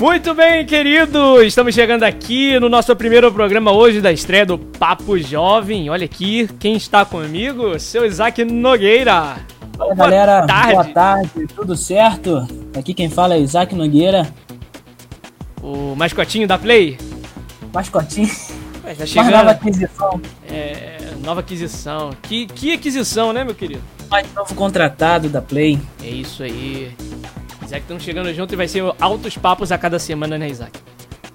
Muito bem, querido! Estamos chegando aqui no nosso primeiro programa hoje da estreia do Papo Jovem. Olha aqui, quem está comigo? Seu Isaac Nogueira. Boa galera, tarde. boa tarde, tudo certo? Aqui quem fala é Isaac Nogueira. O mascotinho da Play? Mascotinho. Ué, tá chegando. nova aquisição. É, nova aquisição. Que, que aquisição, né, meu querido? Mais novo contratado da Play. É isso aí. Isaac estamos chegando junto e vai ser altos papos a cada semana, né, Isaac?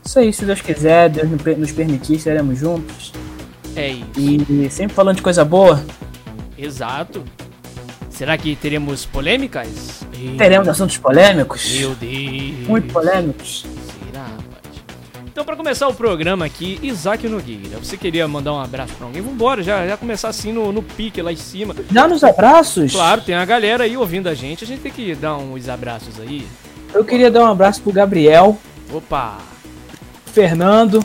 Isso aí, se Deus quiser, Deus nos permitir, estaremos juntos. É isso. E sempre falando de coisa boa. Exato. Será que teremos polêmicas? Teremos assuntos polêmicos? Meu Deus. Muito polêmicos. Então, para começar o programa aqui, Isaac Nogueira, você queria mandar um abraço para alguém? Vambora, já, já começar assim no, no pique lá em cima. Dá nos abraços? Claro, tem a galera aí ouvindo a gente, a gente tem que dar uns abraços aí. Eu queria dar um abraço pro Gabriel. Opa! Fernando.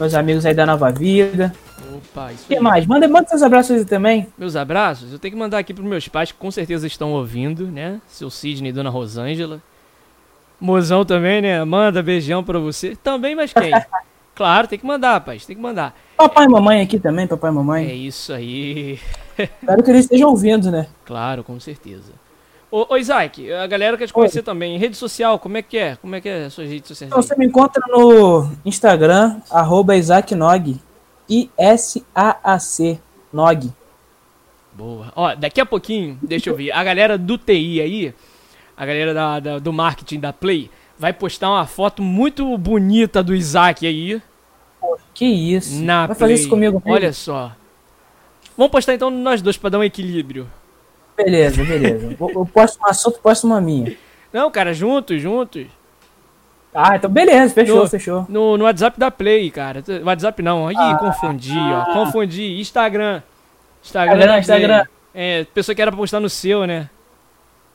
Meus amigos aí da Nova Vida. Opa, isso O que mais? Manda, manda seus abraços aí também. Meus abraços? Eu tenho que mandar aqui pros meus pais, que com certeza estão ouvindo, né? Seu Sidney e Dona Rosângela. Mozão também, né? Manda beijão pra você. Também, mas quem? claro, tem que mandar, rapaz. Tem que mandar. Papai e mamãe aqui também, papai e mamãe. É isso aí. Espero que eles estejam ouvindo, né? Claro, com certeza. Ô, ô Isaac, a galera quer te conhecer Oi. também. Em rede social, como é que é? Como é que é as suas redes sociais? Então, você me encontra no Instagram, arroba IsaacNog. I-S-A-A-C, Nog. Boa. Ó, daqui a pouquinho, deixa eu ver, a galera do TI aí a galera da, da, do marketing da Play vai postar uma foto muito bonita do Isaac aí. que isso? Na vai Play. fazer isso comigo? Olha só. Vamos postar então nós dois para dar um equilíbrio. Beleza, beleza. eu posto uma sua, tu posta uma minha. Não, cara, juntos, juntos. Ah, então beleza, fechou, no, fechou. No, no WhatsApp da Play, cara. WhatsApp não. Ih, ah, confundi, ah, ó. Confundi. Instagram. Instagram. Instagram, Instagram. É, pessoa que era pra postar no seu, né?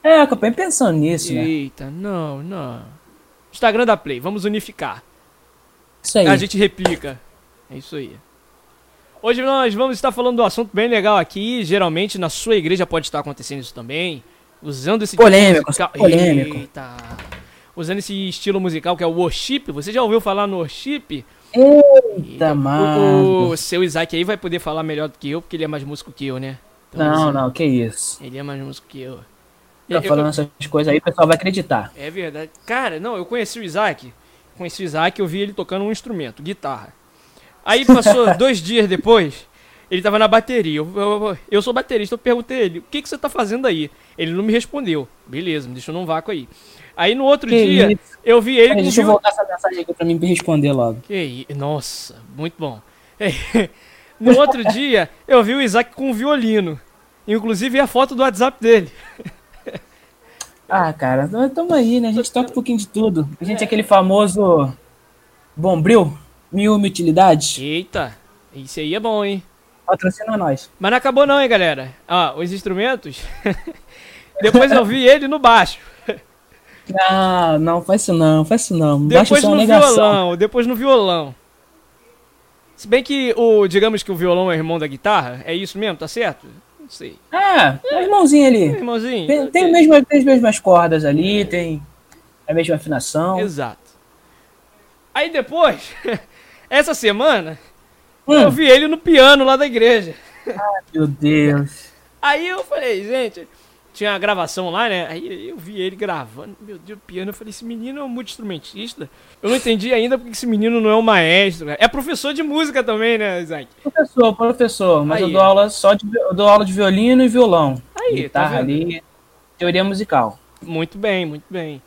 É, eu acabei pensando nisso, né? Eita, não, não. Instagram da Play, vamos unificar. Isso aí. A gente replica. É isso aí. Hoje nós vamos estar falando de um assunto bem legal aqui. Geralmente na sua igreja pode estar acontecendo isso também. Usando esse polêmico, tipo musical. Polêmico. Eita. Usando esse estilo musical que é o worship. Você já ouviu falar no worship? Eita, mano. O, o seu Isaac aí vai poder falar melhor do que eu, porque ele é mais músico que eu, né? Então, não, assim, não, que isso. Ele é mais músico que eu. Tá falando eu, essas coisas aí, o pessoal vai acreditar. É verdade. Cara, não, eu conheci o Isaac. Conheci o Isaac, eu vi ele tocando um instrumento, guitarra. Aí passou dois dias depois, ele tava na bateria. Eu, eu, eu, sou baterista, eu perguntei ele, o que, que você tá fazendo aí? Ele não me respondeu. Beleza, me deixou num vácuo aí. Aí no outro que dia, isso? eu vi ele. Aí, deixa eu voltar essa mensagem aqui pra mim responder logo. Que Nossa, muito bom. no outro dia, eu vi o Isaac com um violino. Inclusive a foto do WhatsApp dele. Ah, cara, estamos aí, né? A gente toca um pouquinho de tudo. A gente é aquele famoso bombril, mil utilidades. Eita, isso aí é bom, hein? Patrocina nós. Mas não acabou não, hein, galera? Ó, os instrumentos. Depois eu vi ele no baixo. Não, não, faz isso não, faz isso não. Depois no violão, depois no violão. Se bem que o, digamos que o violão é irmão da guitarra, é isso mesmo, tá certo? Não sei. É, é irmãozinho ali. É irmãozinho. Tem, tem, o mesmo, tem as mesmas cordas ali, tem a mesma afinação. Exato. Aí depois, essa semana, hum. eu vi ele no piano lá da igreja. Ai, meu Deus. Aí eu falei, gente, tinha a gravação lá, né? Aí eu vi ele gravando. Meu Deus, piano. Eu falei, esse menino é um multi-instrumentista. Eu não entendi ainda porque esse menino não é um maestro. Né? É professor de música também, né, Isaac? Professor, professor. Mas Aí. eu dou aula só de, eu dou aula de violino e violão. Aí, tá Guitarra tá ali, teoria musical. Muito bem, muito bem.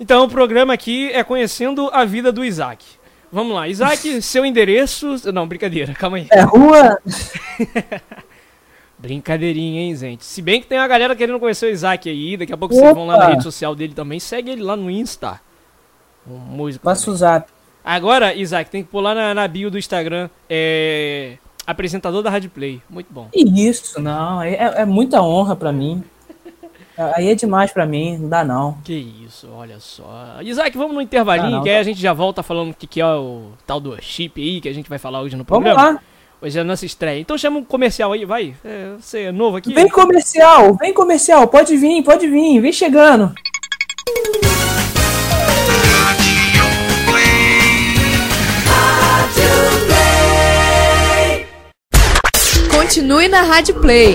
Então o programa aqui é conhecendo a vida do Isaac. Vamos lá, Isaac, seu endereço. Não, brincadeira, calma aí. É rua. Brincadeirinha, hein, gente? Se bem que tem uma galera querendo conhecer o Isaac aí, daqui a pouco Opa. vocês vão lá na rede social dele também. Segue ele lá no Insta. Um músico. Passa o zap. Agora, Isaac, tem que pular na, na bio do Instagram. É. Apresentador da Rádio Play. Muito bom. Isso, não. É, é muita honra para mim. Aí é demais para mim, não dá não. Que isso, olha só. Isaac, vamos no intervalinho, não, que aí tá... a gente já volta falando o que, que é o tal do chip aí, que a gente vai falar hoje no programa. Vamos lá. Hoje é a nossa estreia. Então chama um comercial aí, vai. É, você é novo aqui? Vem comercial, vem comercial. Pode vir, pode vir. Vem chegando. Continue na Rádio Play.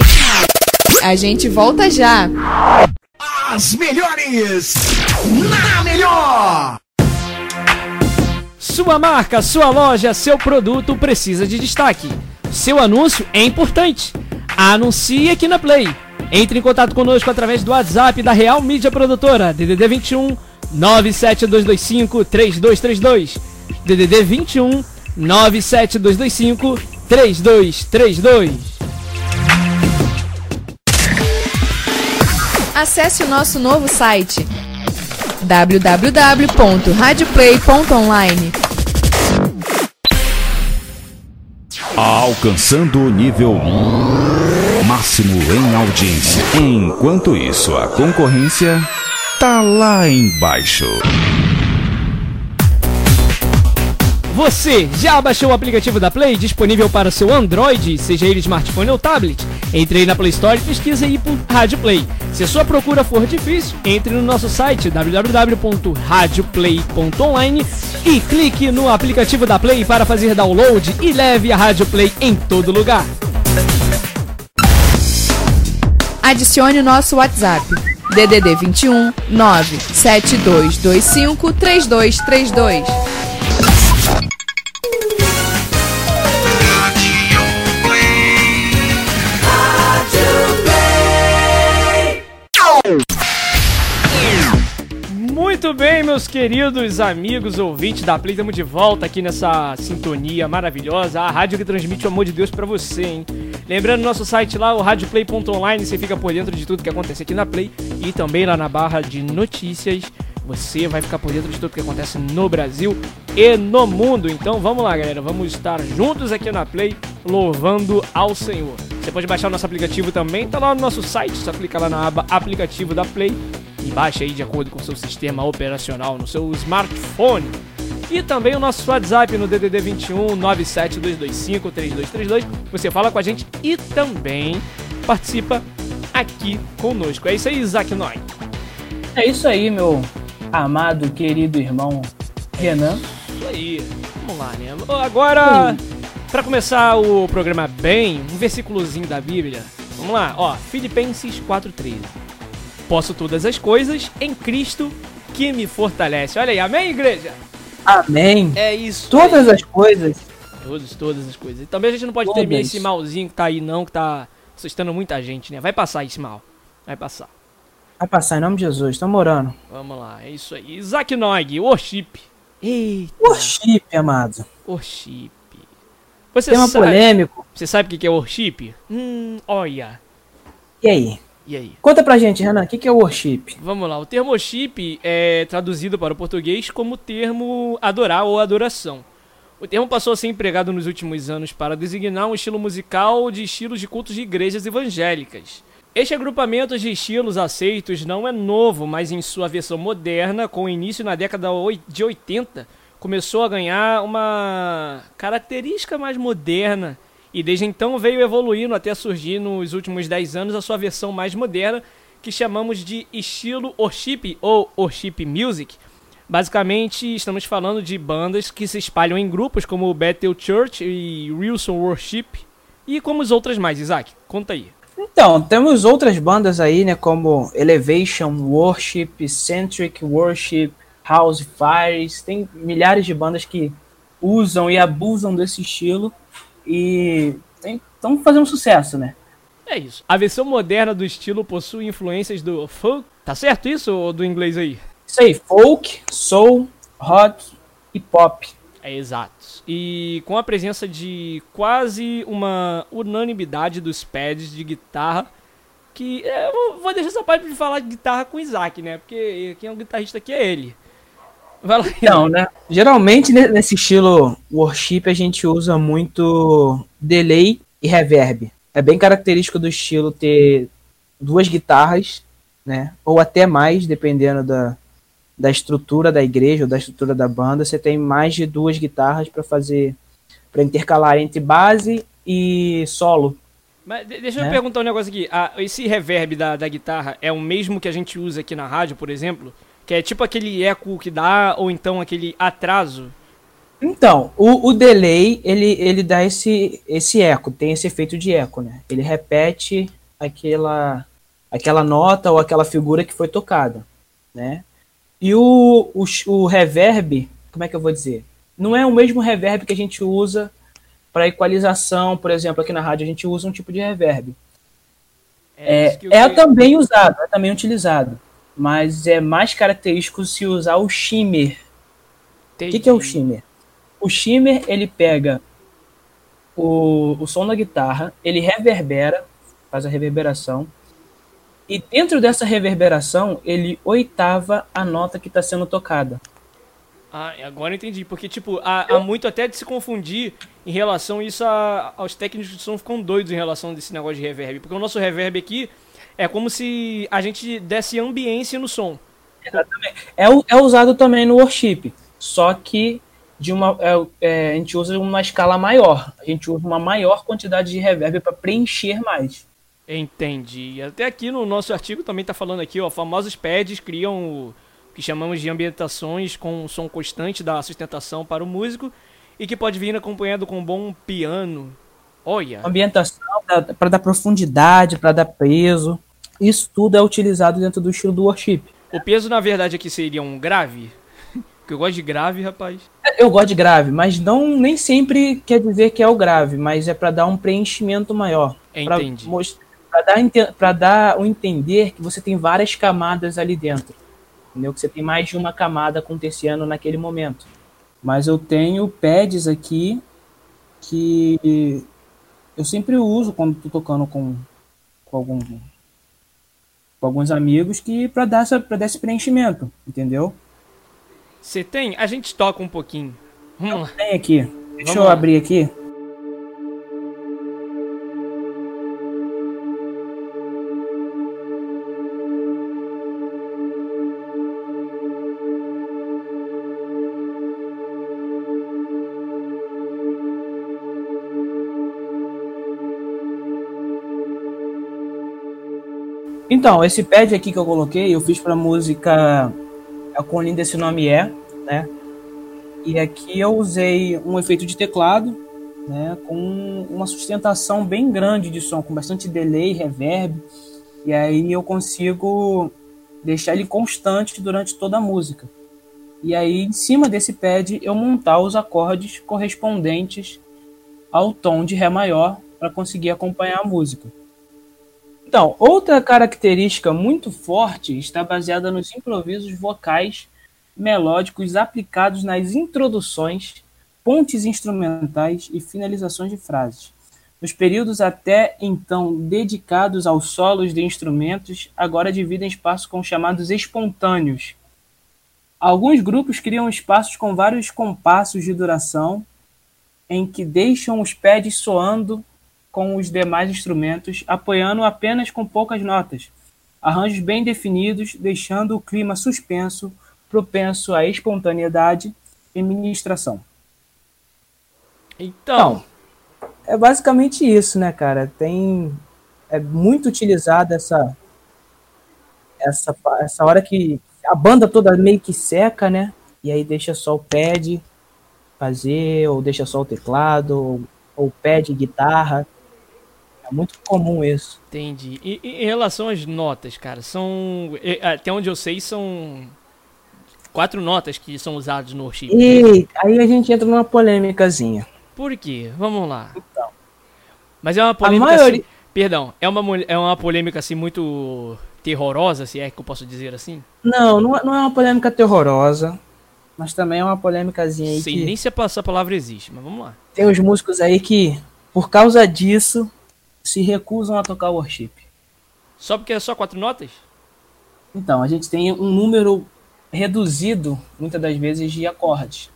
A gente volta já. As melhores na melhor. Sua marca, sua loja, seu produto precisa de destaque. Seu anúncio é importante. Anuncie aqui na Play. Entre em contato conosco através do WhatsApp da Real Mídia Produtora, DDD 21 97225 3232. DDD 21 97225 3232. Acesse o nosso novo site www.radioplay.online. Alcançando o nível máximo em audiência. Enquanto isso, a concorrência tá lá embaixo. Você já baixou o aplicativo da Play disponível para seu Android, seja ele smartphone ou tablet? Entre aí na Play Store e pesquise aí por Rádio Play. Se a sua procura for difícil, entre no nosso site www.radioplay.online e clique no aplicativo da Play para fazer download e leve a Rádio Play em todo lugar. Adicione o nosso WhatsApp DDD 21 97225 3232. Meus queridos amigos ouvintes da Play, estamos de volta aqui nessa sintonia maravilhosa, a rádio que transmite o amor de Deus pra você, hein? Lembrando nosso site lá, o radioplay.online, você fica por dentro de tudo que acontece aqui na Play e também lá na barra de notícias. Você vai ficar por dentro de tudo que acontece no Brasil e no mundo. Então vamos lá, galera, vamos estar juntos aqui na Play, louvando ao Senhor. Você pode baixar o nosso aplicativo também, tá lá no nosso site, só clica lá na aba aplicativo da Play e baixa aí de acordo com o seu sistema operacional no seu smartphone. E também o nosso WhatsApp no DDD 21 97225 3232. Você fala com a gente e também participa aqui conosco. É isso aí, Isaac Noy. É isso aí, meu amado, querido irmão Renan. Isso aí. Vamos lá, né? Agora, para começar o programa bem, um versículozinho da Bíblia. Vamos lá, ó, Filipenses 4:13. Posso todas as coisas em Cristo que me fortalece. Olha aí, amém, igreja? Amém. É isso. Todas aí. as coisas. Todas, todas as coisas. E também a gente não pode Todas. terminar esse malzinho que tá aí, não, que tá assustando muita gente, né? Vai passar esse mal. Vai passar. Vai passar em nome de Jesus, estamos orando. Vamos lá, é isso aí. Isaac Noig, worship. Eita, Worship, amado. worship. Você Tema sabe, polêmico. você sabe o que é worship? Hum, olha. E aí? E aí? Conta pra gente, Renan, o que que é worship? Vamos lá, o termo worship é traduzido para o português como termo adorar ou adoração. O termo passou a ser empregado nos últimos anos para designar um estilo musical de estilos de cultos de igrejas evangélicas. Este agrupamento de estilos aceitos não é novo, mas em sua versão moderna, com início na década de 80, começou a ganhar uma característica mais moderna e desde então veio evoluindo até surgir nos últimos 10 anos a sua versão mais moderna, que chamamos de estilo worship ou worship music. Basicamente, estamos falando de bandas que se espalham em grupos como Bethel Church e Wilson Worship e como as outras mais, Isaac. Conta aí. Então, temos outras bandas aí, né, como Elevation Worship, Centric Worship, House Fires, tem milhares de bandas que usam e abusam desse estilo e estão fazendo sucesso, né? É isso. A versão moderna do estilo possui influências do folk. Tá certo isso ou do inglês aí? Isso aí, folk, soul, rock e pop. É exato. E com a presença de quase uma unanimidade dos pads de guitarra, que é, eu vou- vou deixar essa parte de falar de guitarra com o Isaac, né? Porque quem é o guitarrista aqui é ele. Lá. Então, né? Geralmente ne- nesse estilo worship a gente usa muito delay e reverb. É bem característico do estilo ter duas guitarras, né? Ou até mais, dependendo da, da estrutura da igreja ou da estrutura da banda. Você tem mais de duas guitarras para fazer, para intercalar entre base e solo. Mas de- deixa eu né? perguntar um negócio aqui. Ah, esse reverb da, da guitarra é o mesmo que a gente usa aqui na rádio, por exemplo? Que é tipo aquele eco que dá, ou então aquele atraso Então, o, o delay, ele, ele dá esse, esse eco, tem esse efeito de eco, né? Ele repete aquela, aquela nota ou aquela figura que foi tocada, né? E o, o, o reverb, como é que eu vou dizer? Não é o mesmo reverb que a gente usa para equalização, por exemplo, aqui na rádio a gente usa um tipo de reverb. É, é queria- também usado, é também utilizado, mas é mais característico se usar o shimmer. O que, que é o shimmer? O shimmer, ele pega o, o som da guitarra, ele reverbera, faz a reverberação, e dentro dessa reverberação, ele oitava a nota que está sendo tocada. Ah, agora entendi. Porque, tipo, há, há muito até de se confundir em relação a isso a- aos técnicos de som ficam doidos em relação desse negócio de reverb. Porque o nosso reverb aqui é como se a gente desse ambiência no som. É, u- é usado também no worship, só que de uma, é, é, a gente usa uma escala maior. A gente usa uma maior quantidade de reverb para preencher mais. Entendi. Até aqui no nosso artigo também tá falando aqui, ó, famosos pads criam o que chamamos de ambientações com som constante da sustentação para o músico e que pode vir acompanhado com um bom piano. Olha, ambientação para dar profundidade, para dar peso. Isso tudo é utilizado dentro do estilo do worship. o peso na verdade aqui seria um grave? Porque eu gosto de grave, rapaz. Eu gosto de grave, mas não nem sempre quer dizer que é o grave, mas é para dar um preenchimento maior. Pra Entendi. Pra dar, pra dar o entender que você tem várias camadas ali dentro. Entendeu? Que você tem mais de uma camada acontecendo naquele momento. Mas eu tenho pads aqui que eu sempre uso quando tô tocando com, com, algum, com alguns amigos que para dar, essa- pra dar esse preenchimento, entendeu? Você tem? A gente toca um pouquinho. Vamos lá. Tem aqui. Deixa Vamos eu lá. abrir aqui. Então, esse pad aqui que eu coloquei, eu fiz pra música É com lindo esse nome é, né? E aqui eu usei um efeito de teclado, né, com uma sustentação bem grande de som, com bastante delay, reverb, e aí eu consigo deixar ele constante durante toda a música. E aí, em cima desse pad, eu montar os acordes correspondentes ao tom de Ré maior para conseguir acompanhar a música. Então, outra característica muito forte está baseada nos improvisos vocais melódicos aplicados nas introduções, pontes instrumentais e finalizações de frases. Nos períodos até então dedicados aos solos de instrumentos, agora dividem espaço com chamados espontâneos. Alguns grupos criam espaços com vários compassos de duração, em que deixam os pads soando com os demais instrumentos, apoiando apenas com poucas notas. Arranjos bem definidos, deixando o clima suspenso, propenso à espontaneidade e ministração. Então, é basicamente isso, né, cara? Tem é muito utilizada essa essa essa hora que a banda toda meio que seca, né? E aí deixa só o pad fazer ou deixa só o teclado ou, ou pad guitarra. É muito comum isso. entendi. E, e em relação às notas, cara, são. Até onde eu sei, são. Quatro notas que são usadas no worship. E aí a gente entra numa polêmicazinha. Por quê? Vamos lá. Mas é uma polêmica. maioria- assim- perdão, é uma, é uma polêmica assim muito terrorosa, se é que eu posso dizer assim? Não, não é, não é uma polêmica terrorosa, mas também é uma polêmicazinha aí Sei que nem se essa palavra existe, mas vamos lá. tem os músicos aí que, por causa disso, se recusam a tocar worship. Só porque é só quatro notas? Então, a gente tem um número reduzido, muitas das vezes, de acordes.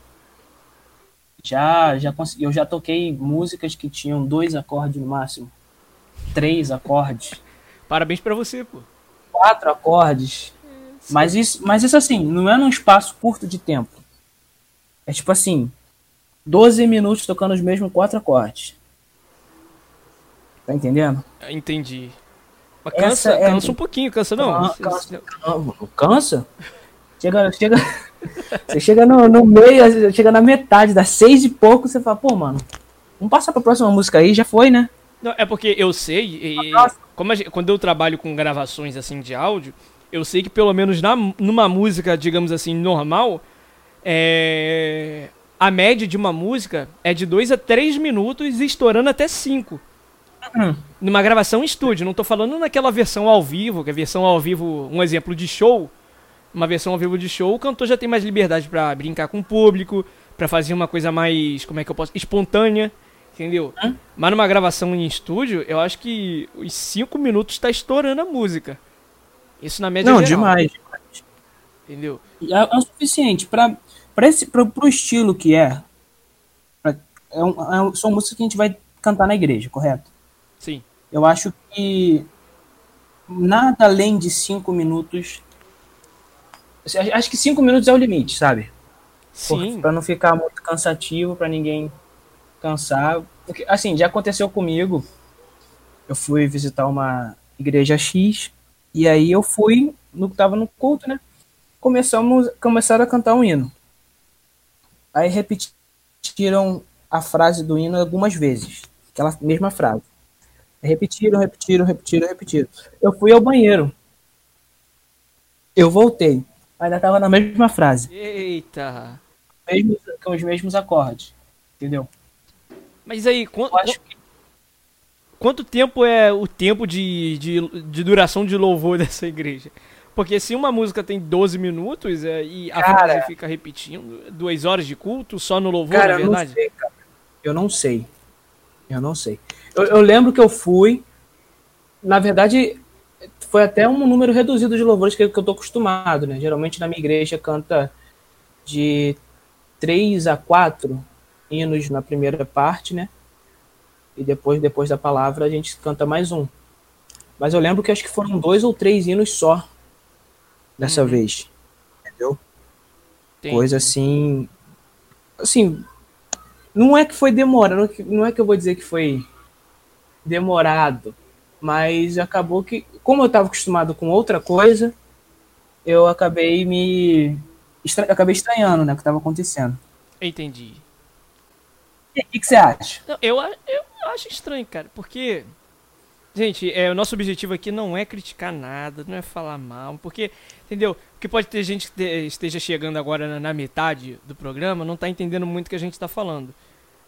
Já, já consegui, eu já toquei músicas que tinham dois acordes no máximo, três acordes, Parabéns pra você, pô. quatro acordes. Mas isso, mas isso assim, não é num espaço curto de tempo. É tipo assim, 12 minutos tocando os mesmos quatro acordes. Tá entendendo? Entendi. Mas cansa, é- cansa um pouquinho, cansa não? Can- Cansa? Cansa? Chega, chega, Você chega no, no meio, chega na metade, das seis e pouco, você fala, pô, mano, vamos passar pra próxima música aí, já foi, né? Não, é porque eu sei, e, como gente- quando eu trabalho com gravações assim de áudio, eu sei que pelo menos na, numa música, digamos assim, normal, é, a média de uma música é de 2 a 3 minutos e estourando até 5. Hum. Numa gravação em estúdio, não tô falando naquela versão ao vivo, que a versão ao vivo, um exemplo de show, uma versão ao vivo de show, o cantor já tem mais liberdade pra brincar com o público, pra fazer uma coisa mais, como é que eu posso, espontânea, entendeu? Hum? Mas numa gravação em estúdio, eu acho que os 5 minutos tá estourando a música. Isso na média Não, geral, demais. entendeu? É, é o suficiente pra, pra esse, pra, pro estilo que é. Pra- é um, é um- são músicas que a gente vai cantar na igreja, correto? Sim. Eu acho que nada além de cinco minutos. assim, Acho que cinco minutos é o limite, sabe? Sim. Para não ficar muito cansativo, para ninguém cansar. Porque, assim, já aconteceu comigo. Eu fui visitar uma igreja X e aí eu fui no que tava no culto, né? Começamos, começaram a cantar um hino. Aí repetiram a frase do hino algumas vezes, aquela mesma frase. Repetiram, repetiram, repetiram, repetiram. Eu fui ao banheiro. Eu voltei. Ainda tava na mesma frase Eita. mesmos, com os mesmos acordes. Entendeu? Mas aí, quan- Eu acho que quanto tempo é o tempo de, de, de duração de louvor dessa igreja? Porque se uma música tem 12 minutos é, e a Cara. frase fica repetindo, duas horas de culto só no louvor, Cara, na eu não verdade? sei, cara. Eu não sei. Eu não sei. Eu, eu lembro que eu fui. Na verdade, foi até um número reduzido de louvores que, que eu tô acostumado, né? Geralmente na minha igreja canta de três a quatro hinos na primeira parte, né? E depois, depois da palavra, a gente canta mais um. Mas eu lembro que acho que foram dois ou três hinos só dessa Uhum. vez. Entendeu? Tem. coisa assim. Assim, não é que foi que- não é que eu vou dizer que foi demorado, mas acabou que, como eu estava acostumado com outra coisa, eu acabei me. estra- acabei estranhando, né, o que estava acontecendo. Entendi. O que, que você acha? Não, eu, eu acho estranho, cara, porque. Gente, é, o nosso objetivo aqui não é criticar nada, não é falar mal, porque, entendeu? Porque pode ter gente que te- esteja chegando agora na, na metade do programa, não tá entendendo muito o que a gente tá falando.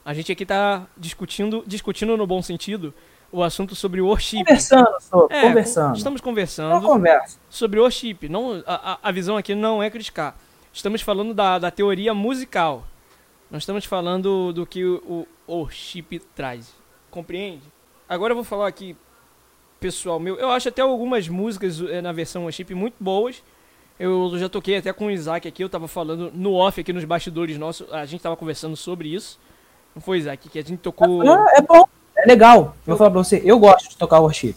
A gente aqui tá discutindo, discutindo no bom sentido, o assunto sobre o worship. Conversando, só, É, conversando. Estamos conversando conversa. sobre worship. Não, a, a- visão aqui não é criticar. Estamos falando da, da teoria musical. Não estamos falando do que o, o worship traz. Compreende? Agora eu vou falar aqui, pessoal meu. Eu acho até algumas músicas eh, na versão worship muito boas. Eu já toquei até com o Isaac aqui. Eu tava falando no off aqui nos bastidores nossos. A gente tava conversando sobre isso. Não foi, Isaac? Que a gente tocou. Não, é bom, é legal. Eu vou falar pra você, eu gosto de tocar worship.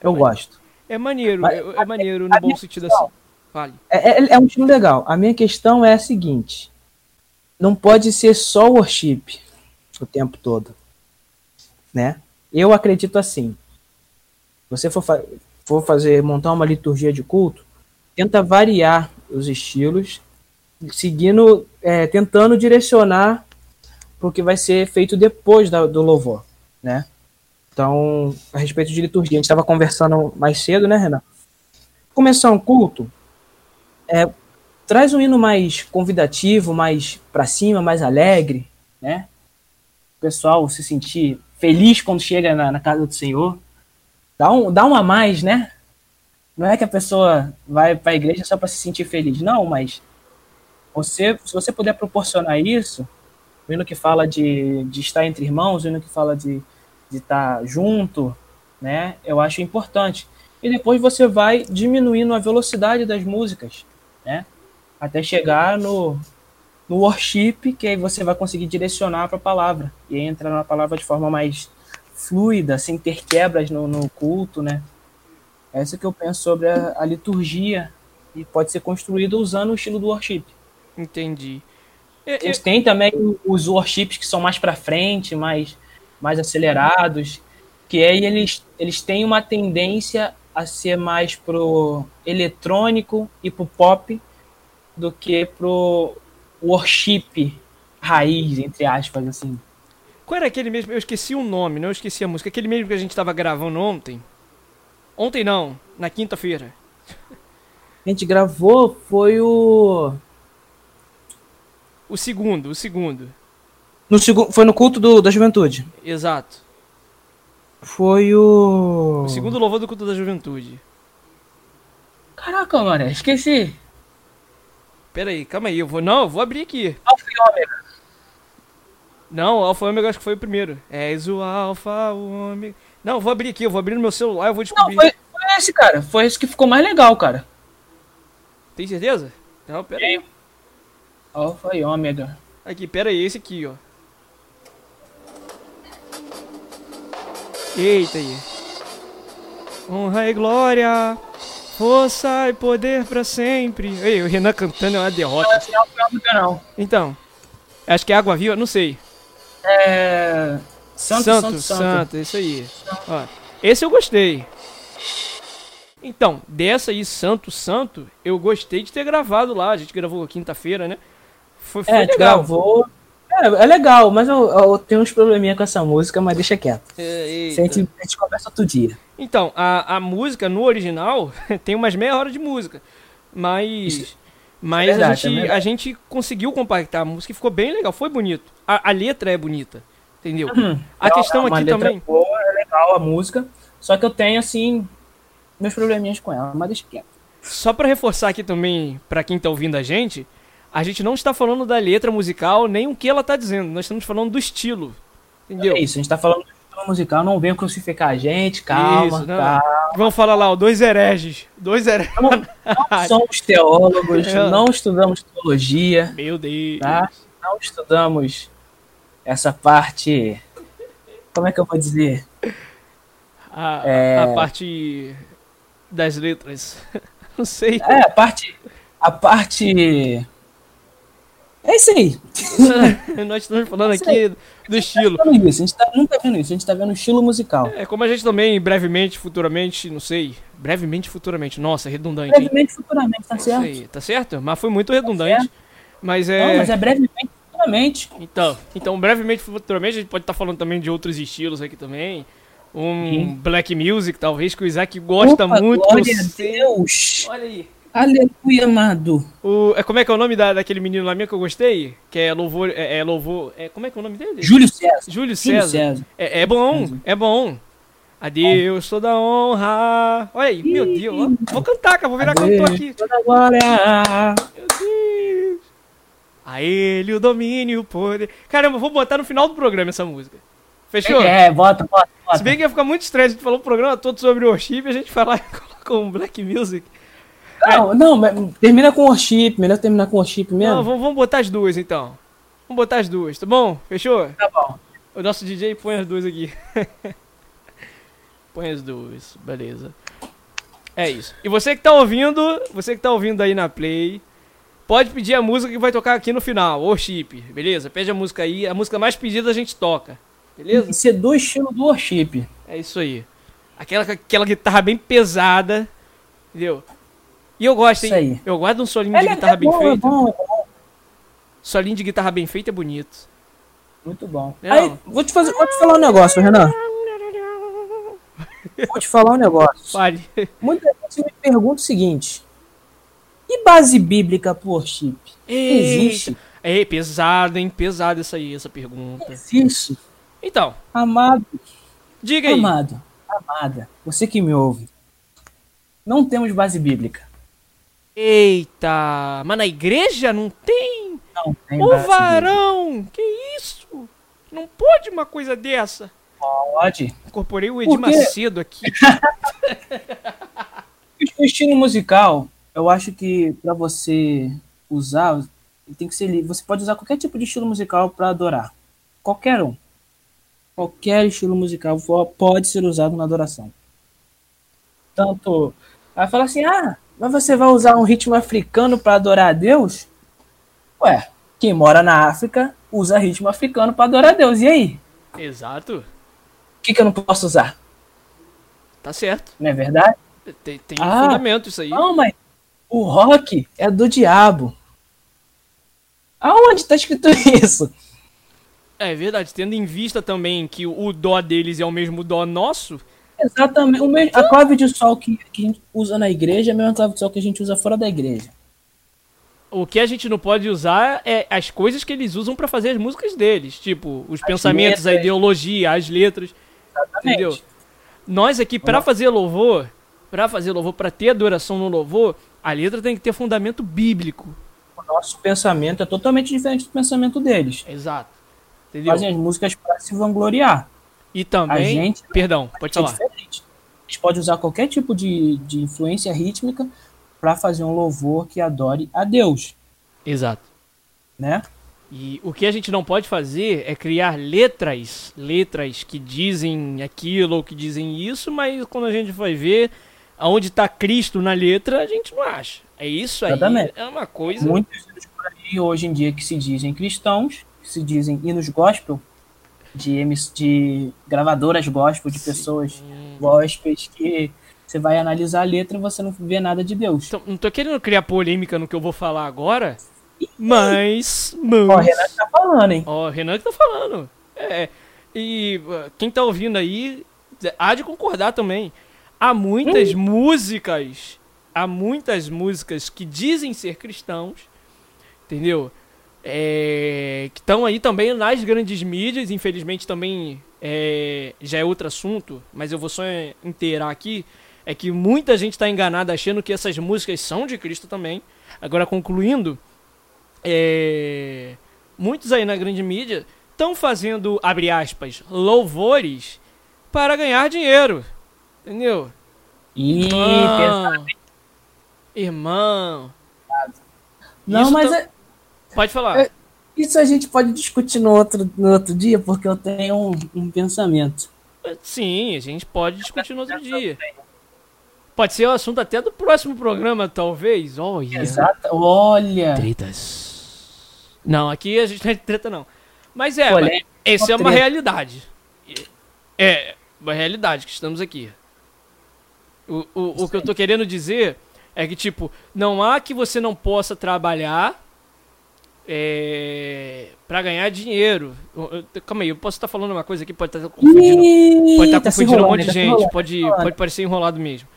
Eu gosto. É maneiro, Mas- é, é maneiro no bom sentido questão- assim. Fale. É, é, é um estilo legal. A minha questão é a seguinte: não pode ser só worship o tempo todo, né? Eu acredito assim. Se você for, fa- for fazer montar uma liturgia de culto, tenta variar os estilos, seguindo, é, tentando direcionar para o que vai ser feito depois da- do louvor, né? Então, a respeito de liturgia, a gente estava conversando mais cedo, né, Renan? Começar um culto, é, traz um hino mais convidativo, mais para cima, mais alegre, né? O pessoal se sentir feliz quando chega na, na casa do Senhor. Dá um, dá um a mais, né? Não é que a pessoa vai para a igreja só para se sentir feliz, não, mas você, se você puder proporcionar isso, o hino que fala de, de estar entre irmãos, o hino que fala de, de estar junto, né? Eu acho importante. E depois você vai diminuindo a velocidade das músicas, né? Até chegar no, no worship, que aí você vai conseguir direcionar para a palavra. E aí entrar na palavra de forma mais fluida, sem ter quebras no, no culto, né? É isso que eu penso sobre a, a liturgia e pode ser construída usando o estilo do worship. Entendi. A É, gente tem também os worships que são mais para frente, mais, mais acelerados, que aí eles, eles têm uma tendência a ser mais pro eletrônico e pro pop, do que pro worship raiz, entre aspas, assim. Qual era aquele mesmo? Eu esqueci o nome, não eu esqueci a música. Aquele mesmo que a gente tava gravando ontem. Ontem não, na quinta-feira. A gente gravou foi o. O segundo, o segundo. No segundo, foi no culto do, da juventude. Exato. Foi o. O segundo louvor do culto da juventude. Caraca, mano, esqueci. Pera aí, calma aí, eu vou. Não, eu vou abrir aqui. Alfa e Ômega. Não, Alfa e Ômega acho que foi o primeiro. És o Alfa, o Ômega. Não, eu vou abrir aqui, eu vou abrir no meu celular, eu vou Não, descobrir. foi, foi esse, cara. Foi esse que ficou mais legal, cara. Tem certeza? Não, pera aí. Alfa e Ômega. Aqui, pera aí, esse aqui, ó. Eita aí. Honra e glória, força e poder pra sempre. Ei, o Renan cantando é uma derrota. Não Ômega, não. Então, acho que é água viva, não sei. É. Santo, Santo, Santo. isso aí. Ó, esse eu gostei. Então, dessa aí, Santo, Santo, eu gostei de ter gravado lá. A gente gravou quinta-feira, né? Foi, foi É, a legal. gravou. É, é legal, mas eu, eu tenho uns probleminha com essa música, mas deixa quieto. É, Isso a gente, a gente conversa outro dia. Então, a, a música no original tem umas meia hora de música. Mas. Mas É verdade, a, é gente, verdade. a gente conseguiu compactar a música e ficou bem legal, foi bonito. A, a letra é bonita, entendeu? A É questão aqui letra também. Boa, é legal a música. Só que eu tenho, assim, meus probleminhas com ela, mas deixa quieto. Só pra reforçar aqui também, pra quem tá ouvindo a gente, a gente não está falando da letra musical, nem o que ela tá dizendo, nós estamos falando do estilo. Entendeu? É isso, a gente tá falando do estilo musical, não venha crucificar a gente, calma, Isso, não. calma. Vamos falar lá, ó, dois hereges. Dois hereges. Somos teólogos, É. não estudamos teologia, Meu Deus. tá? Não estudamos essa parte. Como é que eu vou dizer? A, É. a parte das letras. Não sei. É, a parte. A parte. É isso aí. Nós estamos falando aqui do estilo. Tá isso, a gente tá, não tá vendo isso, a gente tá vendo o estilo musical. É como a gente também, brevemente, futuramente, não sei. Brevemente, futuramente. Nossa, redundante, hein? Brevemente, futuramente, tá Isso certo? aí, tá certo? Mas foi muito redundante. Mas é. Não, mas é brevemente, futuramente. Então, então, brevemente, futuramente, a gente pode estar falando também de outros estilos aqui também. Um black music, talvez, que o Isaac gosta Opa, muito. Glória a. Deus. Olha aí. Aleluia, amado. O, é, como é que é o nome da, daquele menino lá mesmo que eu gostei? Que é louvor. É, é louvor. É, como é que é o nome dele? Júlio César. Júlio Júlio César. César. É, é bom, é bom. A Deus toda honra. Olha aí, meu Deus. Vou cantar, cara. Vou virar cantor aqui. Toda glória. Meu Deus. A ele o domínio o poder. Caramba, vou botar no final do programa essa música. Fechou? É, bota, bota, bota. Se bem que ia ficar muito estranho, a gente falou o programa todo sobre worship e a gente lá e coloca um black music. Não, não, mas termina com worship, melhor terminar com worship mesmo. Não, vamos, vamos botar as duas então. Vamos botar as duas, tá bom? Fechou? Tá bom. O nosso DJ põe as duas aqui. põe as duas, beleza. É isso. E você que tá ouvindo, você que tá ouvindo aí na Play, pode pedir a música que vai tocar aqui no final, worship, beleza? Pede a música aí, a música mais pedida a gente toca, beleza? Isso é do estilo do worship. É isso aí. Aquela, aquela guitarra bem pesada, entendeu? E eu gosto, hein? Eu gosto de um solinho É, de é guitarra bem bom, é feito. bom, é bom. Solinho de guitarra bem feito é bonito. Muito bom. Não. Aí, vou te, fazer, vou te falar um negócio, Renan. Vou te falar um negócio. Pare. Muita gente me pergunta o seguinte: e base bíblica pro worship? Existe? É pesado, hein? Pesado essa aí, essa pergunta. Existe. Então, Amado, diga aí. amado, amada, você que me ouve. Não temos base bíblica. Eita, mas na igreja não tem? Não tem bíblica. varão, que isso? Não pode uma coisa dessa. Pode. Incorporei o quê? Macedo aqui. O estilo musical, eu acho que pra você usar, tem que ser livre. Você pode usar qualquer tipo de estilo musical pra adorar. Qualquer um. Qualquer estilo musical pode ser usado na adoração. Tanto. Aí fala assim: ah, mas você vai usar um ritmo africano pra adorar a Deus? Ué, quem mora na África usa ritmo africano pra adorar a Deus. E aí? Exato. O que, que eu não posso usar? Tá certo. Não é verdade? Tem, tem Ah. fundamento isso aí. Não, mas o rock é do diabo. Aonde tá escrito isso? É verdade, tendo em vista também que o dó deles é o mesmo dó nosso, Exatamente. O mesmo, a clave de sol que, que a gente usa na igreja é a mesma clave de sol que a gente usa fora da igreja. o que a gente não pode usar é as coisas que eles usam pra fazer as músicas deles, tipo, os pensamentos, a letras. ideologia, as letras, Exatamente. entendeu? Nós aqui pra fazer louvor, pra fazer louvor, pra ter adoração no louvor, a letra tem que ter fundamento bíblico. O nosso pensamento é totalmente diferente do pensamento deles. Exato. Entendeu? Fazem as músicas para se vangloriar. E também, a gente- perdão, pode É falar. diferente. A gente pode usar qualquer tipo de, de influência rítmica para fazer um louvor que adore a Deus, Exato. né? E o que a gente não pode fazer é criar letras, letras que dizem aquilo ou que dizem isso, mas quando a gente vai ver aonde está Cristo na letra, a gente não acha. É isso aí. Exatamente. É uma coisa. Muitos hinos por aí hoje em dia que se dizem cristãos, que se dizem hinos gospel, de, de gravadoras gospel, de pessoas gospels, que você vai analisar a letra e você não vê nada de Deus. Então, não tô querendo criar polêmica no que eu vou falar agora, mas. mas... Ó, o Renato tá falando, hein? Ó, o Renan que tá falando. É. E uh, quem tá ouvindo aí há de concordar também. Há muitas músicas. Há muitas músicas que dizem ser cristãos. Entendeu? É, que estão aí também nas grandes mídias. Infelizmente também é, já é outro assunto. Mas eu vou só inteirar aqui. É que muita gente está enganada achando que essas músicas são de Cristo também. Agora concluindo. É, muitos aí na grande mídia estão fazendo, abre aspas, louvores para ganhar dinheiro. Entendeu? Ih, Irmão, irmão. Não, mas é- Pode falar. É- isso a gente pode discutir no outro, no outro dia, porque eu tenho um, um pensamento. Sim, a gente pode discutir no outro dia. Pode ser o assunto até do próximo programa, talvez. Olha. Exato. Olha. Tretas. Não, aqui a gente não é de treta, não. Mas é, Olha, mas essa é uma treta. realidade. É, uma realidade que estamos aqui. O, o, o que eu tô querendo dizer é que, tipo, não há que você não possa trabalhar é, para ganhar dinheiro. Eu- eu- calma aí, eu posso estar falando uma coisa aqui, pode estar confundindo. Ih, Pode estar tá confundindo um enrolando, monte de tá gente, pode, tá pode parecer enrolado mesmo.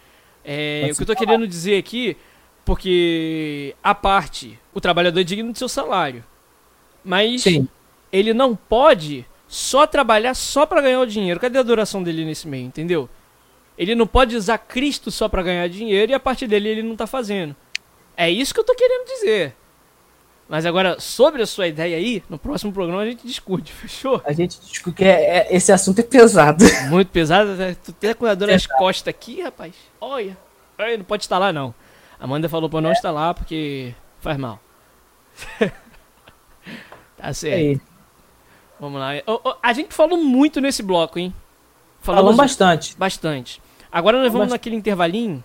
É, o que eu tô querendo dizer aqui, porque a parte, o trabalhador é digno do seu salário. Mas Sim. ele não pode só trabalhar só pra ganhar o dinheiro. Cadê a adoração dele nesse meio, entendeu? Ele não pode usar Cristo só pra ganhar dinheiro e a parte dele ele não tá fazendo. É isso que eu tô querendo dizer. Mas agora, sobre a sua ideia aí, no próximo programa a gente discute, fechou? A gente discute que é- é- esse assunto é pesado. Muito pesado, né? Tu com a dor nas costas aqui, rapaz. Olha. Ai, não pode instalar, não. A Amanda falou pra não instalar porque faz mal. tá certo. Aí, Vamos lá. A gente falou muito nesse bloco, hein? falamos bastante. bastante. Agora nós vamos naquele intervalinho.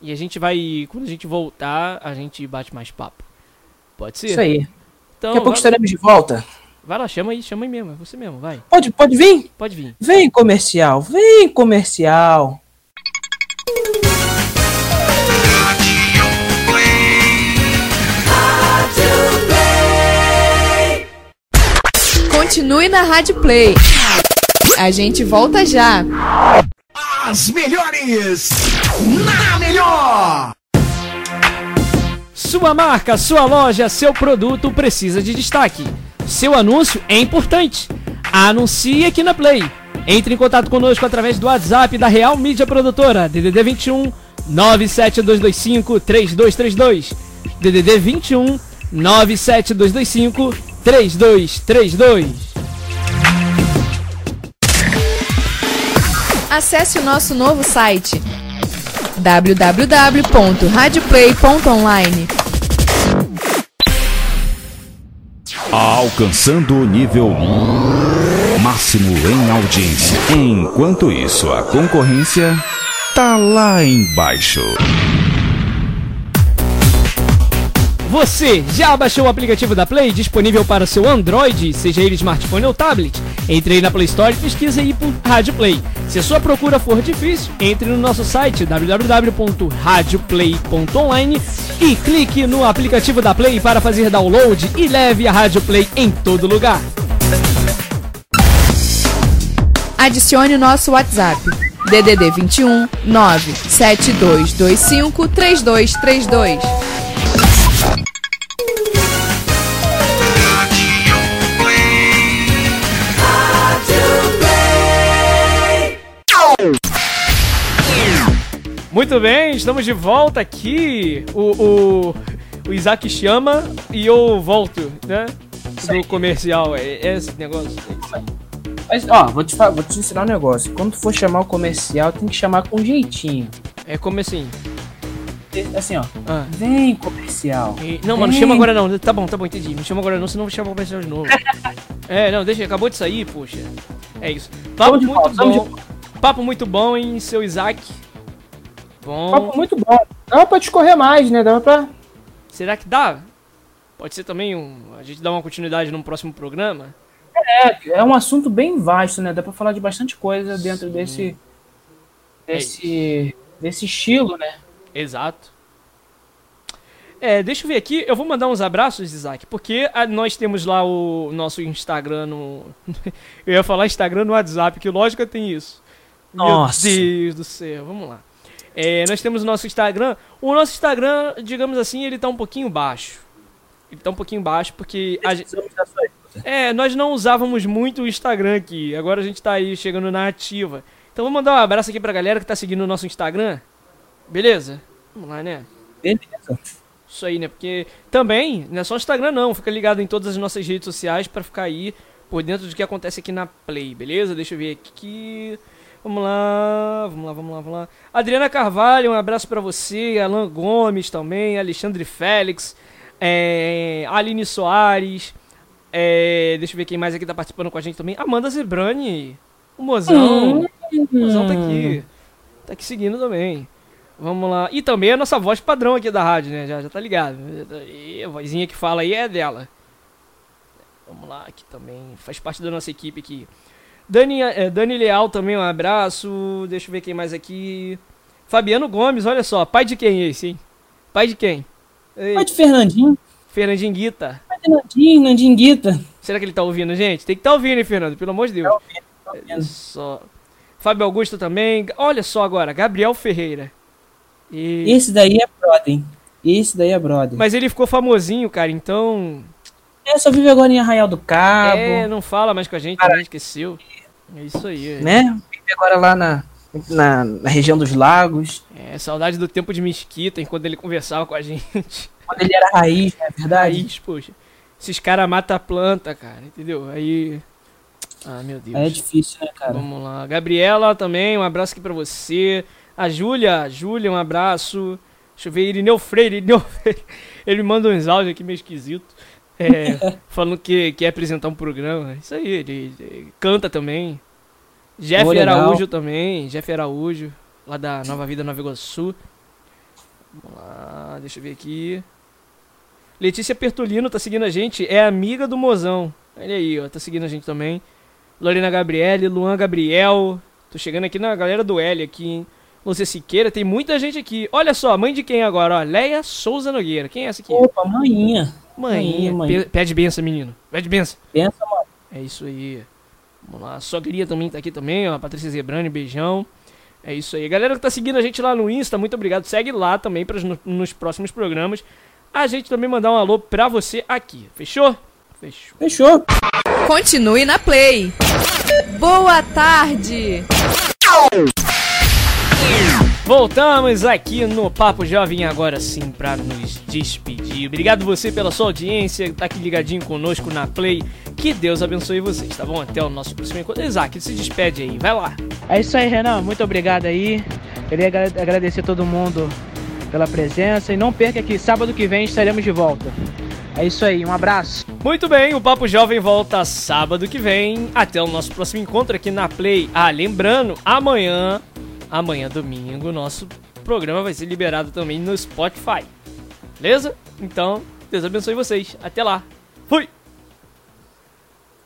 E a gente vai. Quando a gente voltar, a gente bate mais papo. Pode ser? Isso aí. Então, Daqui a pouco vai, estaremos de volta. vai lá, chama aí, chama aí mesmo. É você mesmo, vai. Pode, pode vir? Pode vir. Vem, comercial. Vem, comercial. Continue na Rádio Play. A gente volta já. As melhores na melhor. Sua marca, sua loja, seu produto precisa de destaque. Seu anúncio é importante. Anuncie aqui na Play. Entre em contato conosco através do WhatsApp da Real Mídia Produtora, DDD 21 97225 3232. DDD 21 97225 3232. Acesse o nosso novo site www.radioplay.online. Alcançando o nível máximo em audiência. Enquanto isso, a concorrência tá lá embaixo. Você já baixou o aplicativo da Play disponível para seu Android, seja ele smartphone ou tablet? Entre aí na Play Store e pesquise aí por Rádio Play. Se a sua procura for difícil, entre no nosso site www.radioplay.online e clique no aplicativo da Play para fazer download e leve a Rádio Play em todo lugar. Adicione o nosso WhatsApp. DDD 21 97225 3232. Muito bem, estamos de volta aqui. O, o, o Isaac chama e eu volto, né? Do comercial, é, é esse negócio. Mas, ó, vou te, vou te ensinar um negócio. Quando tu for chamar o comercial, tem que chamar com jeitinho. É como assim? Assim, ó. Ah. Vem, comercial. E- não, mano, chama agora não. Tá bom, tá bom, entendi. Não chama agora não, senão vou chamar o comercial de novo. é, não, deixa, acabou de sair, poxa. É isso. Papo muito bom. Papo muito bom, hein, seu Isaac. Bom. Papo muito bom. Dava pra discorrer mais, né? Dava pra. Será que dá? Pode ser também um. A gente dá uma continuidade num próximo programa? É, é um assunto bem vasto, né? Dá pra falar de bastante coisa dentro desse. Desse. Desse estilo, né? Exato. É, deixa eu ver aqui, eu vou mandar uns abraços, Isaac, porque a- nós temos lá o nosso Instagram no. eu ia falar Instagram no WhatsApp, que lógico tem isso. Nossa. Meu Deus do céu, vamos lá. É, nós temos o nosso Instagram. O nosso Instagram, digamos assim, ele tá um pouquinho baixo. Ele tá um pouquinho baixo porque a gente. Ajuda. É, nós não usávamos muito o Instagram aqui. Agora a gente tá aí chegando na ativa. Então vou mandar um abraço aqui pra galera que tá seguindo o nosso Instagram. Beleza? Vamos lá, né? Beleza. Isso aí, né? Porque também, não é só o Instagram não, fica ligado em todas as nossas redes sociais pra ficar aí por dentro do que acontece aqui na Play, beleza? Deixa eu ver aqui. Vamos lá, vamos lá, vamos lá, vamos lá. Adriana Carvalho, um abraço pra você. Alan Gomes também, Alexandre Félix, é, Aline Soares. é, deixa eu ver quem mais aqui tá participando com a gente também. Amanda Zebrani, o mozão. O mozão tá aqui. Tá aqui seguindo também. Vamos lá. E também a nossa voz padrão aqui da rádio, né? Já, já tá ligado. E a vozinha que fala aí é dela. Vamos lá, aqui também. Faz parte da nossa equipe aqui. Dani, eh, Dani Leal também, um abraço. Deixa eu ver quem mais aqui. Fabiano Gomes, olha só. Pai de quem esse, hein? Pai de quem? Ei, Pai de Fernandinho. Fernandinho Guita. Pai de Nandinho, Nandinho Guita. Será que ele tá ouvindo, gente? Tem que tá ouvindo, hein, Fernando? Pelo amor de Deus. Olha só. Fábio Augusto também. Olha só agora, Gabriel Ferreira. E... Esse daí é brother? Esse daí é brother. Mas ele ficou famosinho, cara, então. É, só vive agora em Arraial do Cabo, É, não fala mais com a gente, também esqueceu. É isso aí. é. né? Vive agora lá na, na, na região dos lagos. É, saudade do tempo de Mesquita, enquanto ele conversava com a gente. Quando ele era raiz, não é verdade? Raiz, poxa. Esses caras matam a planta, cara, entendeu? Aí. Ah, meu Deus. É difícil, né, cara? Vamos lá. Gabriela também, um abraço aqui pra você. A Júlia, Júlia, um abraço. Deixa eu ver, Irineu Freire, Irineu Freire. Ele manda uns áudios aqui meio esquisito. É, falando que quer apresentar um programa. Isso aí, ele, ele canta também. Jeff legal. Araújo também, Jeff Araújo, lá da Nova Vida Nova Iguaçu. Vamos lá, deixa eu ver aqui. Letícia Pertolino tá seguindo a gente, é amiga do Mozão. Olha aí, ó, tá seguindo a gente também. Lorena Gabriele, Luan Gabriel. Tô chegando aqui na galera do L aqui, hein? Lúcia Siqueira, tem muita gente aqui. Olha só, mãe de quem agora, ó? Leia Souza Nogueira. Quem é essa aqui? Opa, manhinha. Mãe, mãe. pe- pede benção, menino. Pede benção. Pensa, mano. É isso aí. Vamos lá. A sogrinha também tá aqui também, ó. A Patrícia Zebrani, beijão. É isso aí. Galera que tá seguindo a gente lá no Insta, muito obrigado. Segue lá também para nos próximos programas. A gente também mandar um alô pra você aqui. Fechou? Fechou. Fechou. Continue na Play. Boa tarde. Voltamos aqui no Papo Jovem agora sim para nos despedir. Obrigado você pela sua audiência, tá aqui ligadinho conosco na Play. Que Deus abençoe vocês, tá bom? Até o nosso próximo encontro. Isaac, se despede aí, vai lá. É isso aí, Renan. Muito obrigado aí. Queria agra- agradecer todo mundo pela presença. E não perca que sábado que vem estaremos de volta. É isso aí. Um abraço. Muito bem, o Papo Jovem volta sábado que vem. Até o nosso próximo encontro aqui na Play. Ah, lembrando, amanhã, amanhã domingo, nosso programa vai ser liberado também no Spotify. Beleza? Então, Deus abençoe vocês. Até lá.